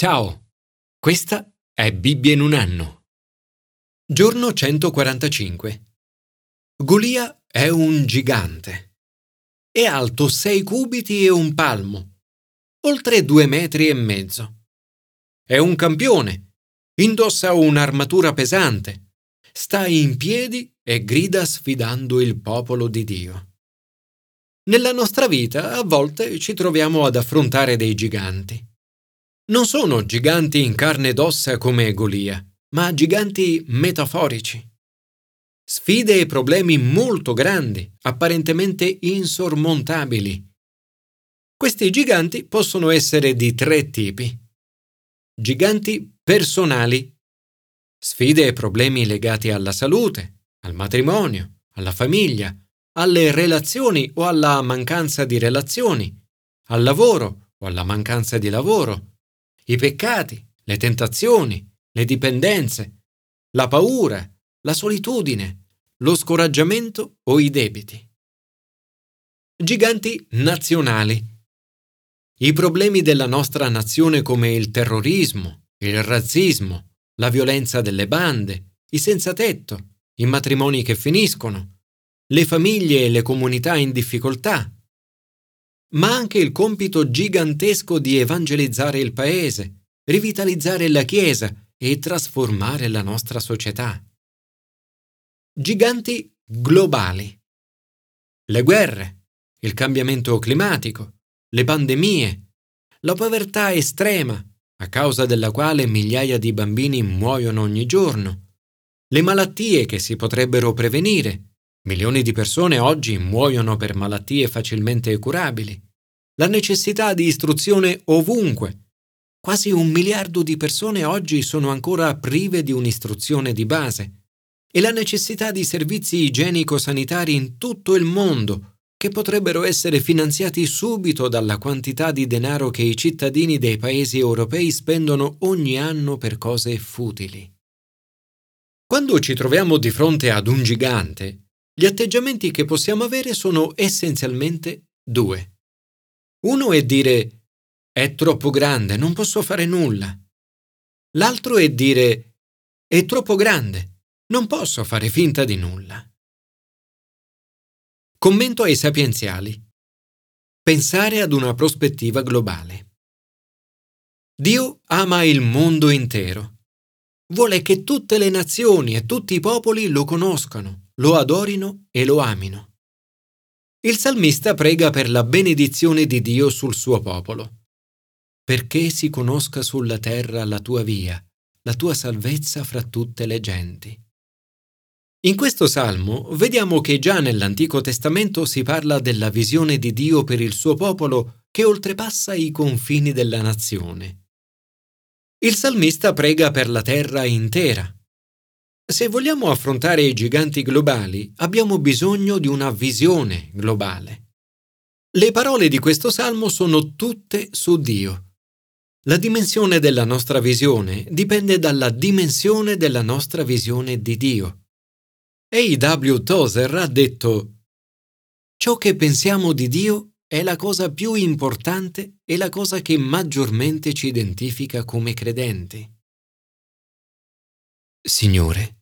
Ciao, questa è Bibbia in un anno. Giorno 145. Golia è un gigante. È alto sei cubiti e un palmo, oltre due metri e mezzo. È un campione. Indossa un'armatura pesante. Sta in piedi e grida sfidando il popolo di Dio. Nella nostra vita a volte ci troviamo ad affrontare dei giganti. Non sono giganti in carne ed ossa come Golia, ma giganti metaforici. Sfide e problemi molto grandi, apparentemente insormontabili. Questi giganti possono essere di tre tipi. Giganti personali. Sfide e problemi legati alla salute, al matrimonio, alla famiglia, alle relazioni o alla mancanza di relazioni, al lavoro o alla mancanza di lavoro, i peccati, le tentazioni, le dipendenze, la paura, la solitudine, lo scoraggiamento o i debiti. Giganti nazionali. I problemi della nostra nazione come il terrorismo, il razzismo, la violenza delle bande, i senza tetto, i matrimoni che finiscono, le famiglie e le comunità in difficoltà, ma anche il compito gigantesco di evangelizzare il Paese, rivitalizzare la Chiesa e trasformare la nostra società. Giganti globali. Le guerre, il cambiamento climatico, le pandemie, la povertà estrema, a causa della quale migliaia di bambini muoiono ogni giorno, le malattie che si potrebbero prevenire, Milioni di persone oggi muoiono per malattie facilmente curabili. La necessità di istruzione ovunque. Quasi un miliardo di persone oggi sono ancora prive di un'istruzione di base. E la necessità di servizi igienico-sanitari in tutto il mondo, che potrebbero essere finanziati subito dalla quantità di denaro che i cittadini dei paesi europei spendono ogni anno per cose futili. Quando ci troviamo di fronte ad un gigante, gli atteggiamenti che possiamo avere sono essenzialmente due. Uno è dire è troppo grande, non posso fare nulla. L'altro è dire è troppo grande, non posso fare finta di nulla. Commento ai sapienziali. Pensare ad una prospettiva globale. Dio ama il mondo intero. Vuole che tutte le nazioni e tutti i popoli lo conoscano lo adorino e lo amino. Il salmista prega per la benedizione di Dio sul suo popolo. Perché si conosca sulla terra la tua via, la tua salvezza fra tutte le genti. In questo salmo vediamo che già nell'Antico Testamento si parla della visione di Dio per il suo popolo che oltrepassa i confini della nazione. Il salmista prega per la terra intera, se vogliamo affrontare i giganti globali, abbiamo bisogno di una visione globale. Le parole di questo salmo sono tutte su Dio. La dimensione della nostra visione dipende dalla dimensione della nostra visione di Dio. A.W. Tozer ha detto Ciò che pensiamo di Dio è la cosa più importante e la cosa che maggiormente ci identifica come credenti. Signore,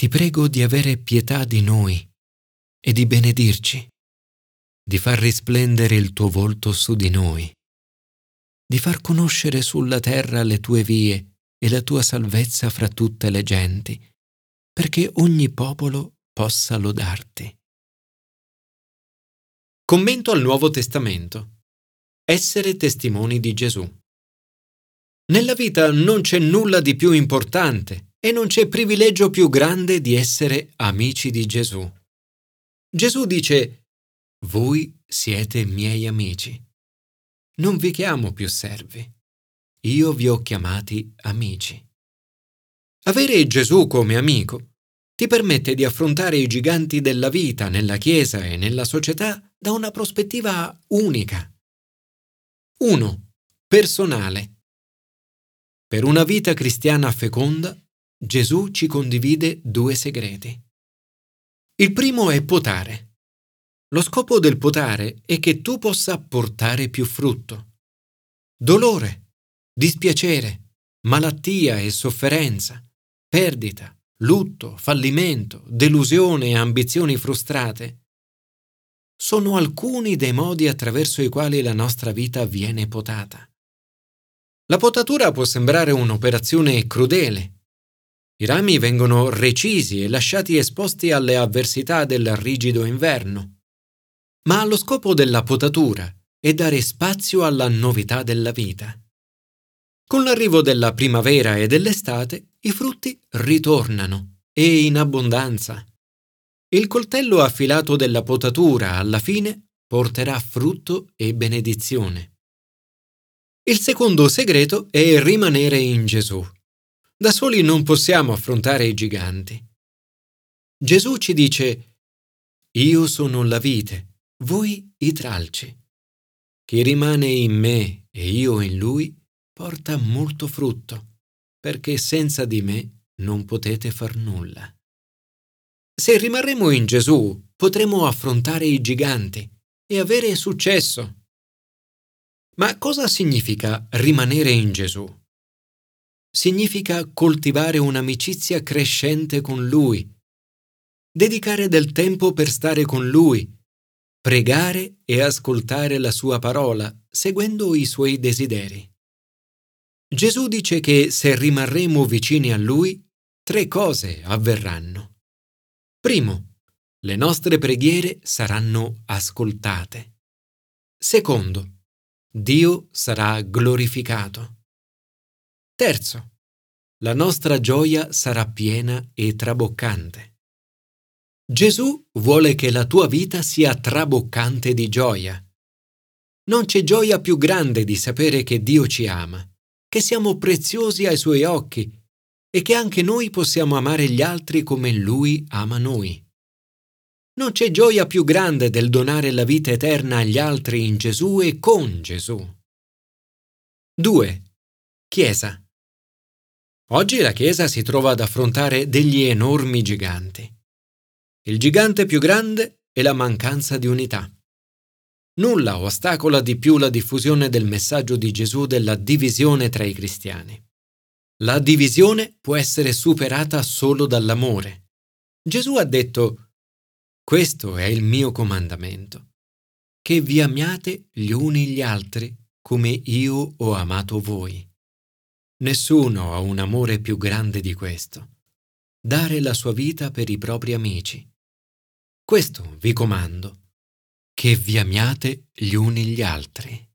ti prego di avere pietà di noi e di benedirci, di far risplendere il tuo volto su di noi, di far conoscere sulla terra le tue vie e la tua salvezza fra tutte le genti, perché ogni popolo possa lodarti. Commento al Nuovo Testamento. Essere testimoni di Gesù. Nella vita non c'è nulla di più importante e non c'è privilegio più grande di essere amici di Gesù. Gesù dice, voi siete miei amici. Non vi chiamo più servi. Io vi ho chiamati amici. Avere Gesù come amico ti permette di affrontare i giganti della vita nella Chiesa e nella società da una prospettiva unica. 1. Personale. Per una vita cristiana feconda Gesù ci condivide due segreti. Il primo è potare. Lo scopo del potare è che tu possa portare più frutto. Dolore. dispiacere, malattia e sofferenza, perdita, lutto, fallimento, delusione e ambizioni frustrate. Sono alcuni dei modi attraverso i quali la nostra vita viene potata. La potatura può sembrare un'operazione crudele. I rami vengono recisi e lasciati esposti alle avversità del rigido inverno. Ma lo scopo della potatura è dare spazio alla novità della vita. Con l'arrivo della primavera e dell'estate i frutti ritornano e in abbondanza. Il coltello affilato della potatura alla fine porterà frutto e benedizione. Il secondo segreto è rimanere in Gesù. Da soli non possiamo affrontare i giganti. Gesù ci dice, Io sono la vite, voi i tralci. Chi rimane in me e io in lui porta molto frutto, perché senza di me non potete far nulla. Se rimarremo in Gesù, potremo affrontare i giganti e avere successo. Ma cosa significa rimanere in Gesù? Significa coltivare un'amicizia crescente con Lui, dedicare del tempo per stare con Lui, pregare e ascoltare la Sua parola, seguendo i Suoi desideri. Gesù dice che se rimarremo vicini a Lui, tre cose avverranno. Primo, le nostre preghiere saranno ascoltate. Secondo, Dio sarà glorificato. Terzo, la nostra gioia sarà piena e traboccante. Gesù vuole che la tua vita sia traboccante di gioia. Non c'è gioia più grande di sapere che Dio ci ama, che siamo preziosi ai suoi occhi e che anche noi possiamo amare gli altri come Lui ama noi. Non c'è gioia più grande del donare la vita eterna agli altri in Gesù e con Gesù. 2. Chiesa. Oggi la Chiesa si trova ad affrontare degli enormi giganti. Il gigante più grande è la mancanza di unità. Nulla ostacola di più la diffusione del messaggio di Gesù della divisione tra i cristiani. La divisione può essere superata solo dall'amore. Gesù ha detto questo è il mio comandamento, che vi amiate gli uni gli altri come io ho amato voi. Nessuno ha un amore più grande di questo, dare la sua vita per i propri amici. Questo vi comando, che vi amiate gli uni gli altri.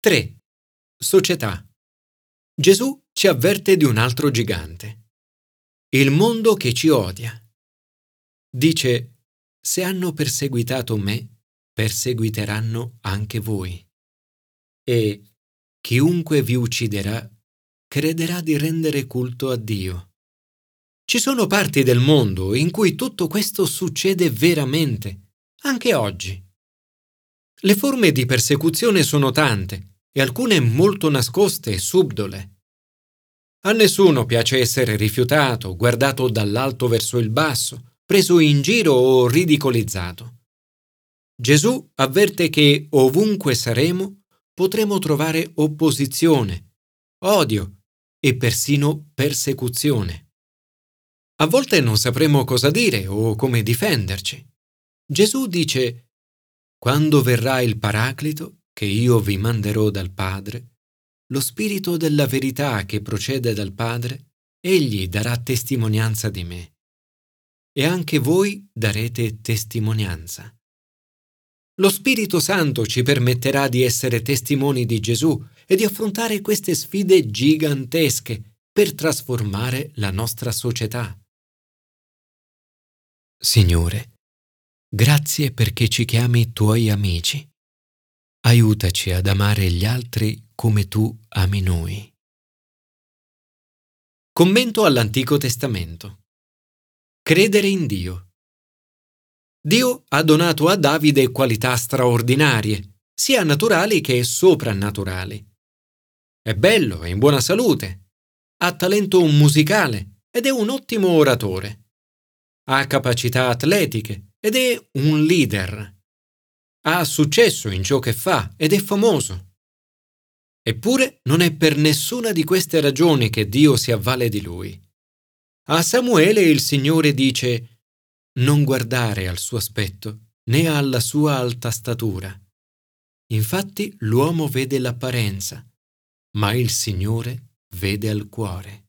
3. Società. Gesù ci avverte di un altro gigante. Il mondo che ci odia. Dice, se hanno perseguitato me, perseguiteranno anche voi. E chiunque vi ucciderà crederà di rendere culto a Dio. Ci sono parti del mondo in cui tutto questo succede veramente, anche oggi. Le forme di persecuzione sono tante e alcune molto nascoste e subdole. A nessuno piace essere rifiutato, guardato dall'alto verso il basso, preso in giro o ridicolizzato. Gesù avverte che ovunque saremo potremo trovare opposizione, odio e persino persecuzione. A volte non sapremo cosa dire o come difenderci. Gesù dice, Quando verrà il Paraclito, che io vi manderò dal Padre, lo Spirito della verità che procede dal Padre, egli darà testimonianza di me e anche voi darete testimonianza. Lo Spirito Santo ci permetterà di essere testimoni di Gesù e di affrontare queste sfide gigantesche per trasformare la nostra società. Signore, grazie perché ci chiami tuoi amici. Aiutaci ad amare gli altri come tu ami noi. Commento all'Antico Testamento. Credere in Dio. Dio ha donato a Davide qualità straordinarie, sia naturali che soprannaturali. È bello, è in buona salute, ha talento musicale ed è un ottimo oratore. Ha capacità atletiche ed è un leader. Ha successo in ciò che fa ed è famoso. Eppure non è per nessuna di queste ragioni che Dio si avvale di lui. A Samuele il Signore dice non guardare al suo aspetto né alla sua alta statura. Infatti l'uomo vede l'apparenza, ma il Signore vede al cuore.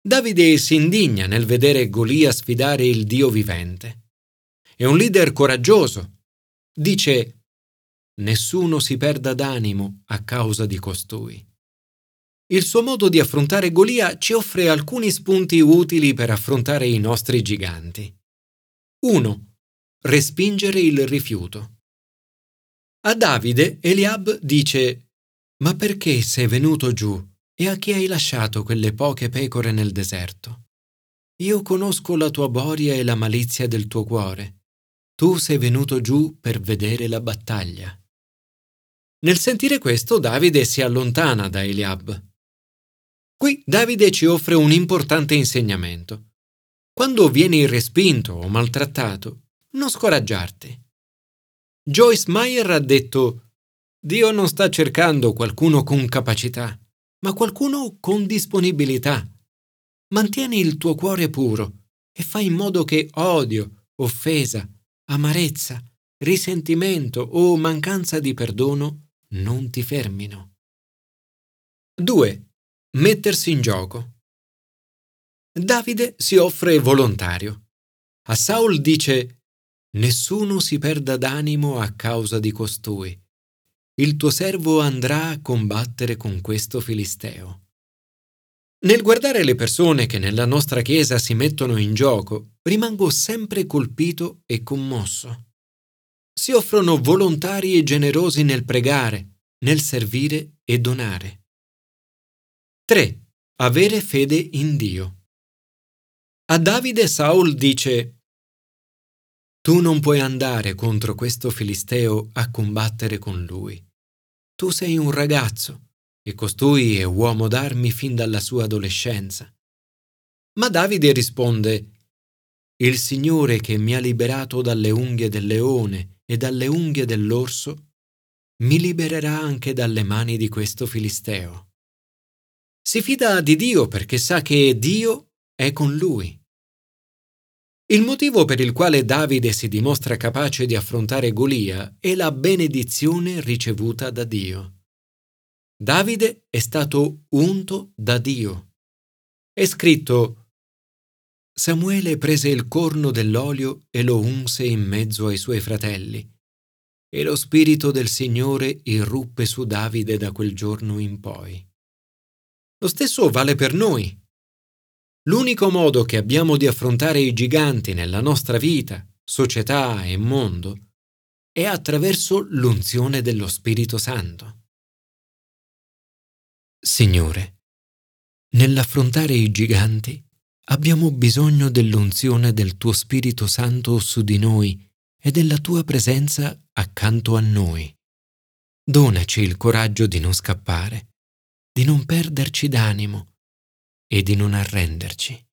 Davide si indigna nel vedere Golia sfidare il Dio vivente. È un leader coraggioso. Dice nessuno si perda d'animo a causa di costui. Il suo modo di affrontare Golia ci offre alcuni spunti utili per affrontare i nostri giganti. 1. Respingere il rifiuto. A Davide Eliab dice Ma perché sei venuto giù e a chi hai lasciato quelle poche pecore nel deserto? Io conosco la tua boria e la malizia del tuo cuore. Tu sei venuto giù per vedere la battaglia. Nel sentire questo Davide si allontana da Eliab. Qui Davide ci offre un importante insegnamento. Quando vieni respinto o maltrattato, non scoraggiarti. Joyce Meyer ha detto Dio non sta cercando qualcuno con capacità, ma qualcuno con disponibilità. Mantieni il tuo cuore puro e fai in modo che odio, offesa, amarezza, risentimento o mancanza di perdono non ti fermino. 2. Mettersi in gioco. Davide si offre volontario. A Saul dice Nessuno si perda d'animo a causa di costui. Il tuo servo andrà a combattere con questo filisteo. Nel guardare le persone che nella nostra Chiesa si mettono in gioco, rimango sempre colpito e commosso si offrono volontari e generosi nel pregare, nel servire e donare. 3. Avere fede in Dio. A Davide Saul dice Tu non puoi andare contro questo filisteo a combattere con lui. Tu sei un ragazzo e costui è uomo d'armi fin dalla sua adolescenza. Ma Davide risponde Il Signore che mi ha liberato dalle unghie del leone e dalle unghie dell'orso, mi libererà anche dalle mani di questo filisteo. Si fida di Dio perché sa che Dio è con lui. Il motivo per il quale Davide si dimostra capace di affrontare Golia è la benedizione ricevuta da Dio. Davide è stato unto da Dio. È scritto Samuele prese il corno dell'olio e lo unse in mezzo ai suoi fratelli, e lo spirito del Signore irruppe su Davide da quel giorno in poi. Lo stesso vale per noi. L'unico modo che abbiamo di affrontare i giganti nella nostra vita, società e mondo è attraverso l'unzione dello Spirito Santo. Signore, nell'affrontare i giganti, Abbiamo bisogno dell'unzione del tuo Spirito Santo su di noi e della tua presenza accanto a noi. Donaci il coraggio di non scappare, di non perderci d'animo e di non arrenderci.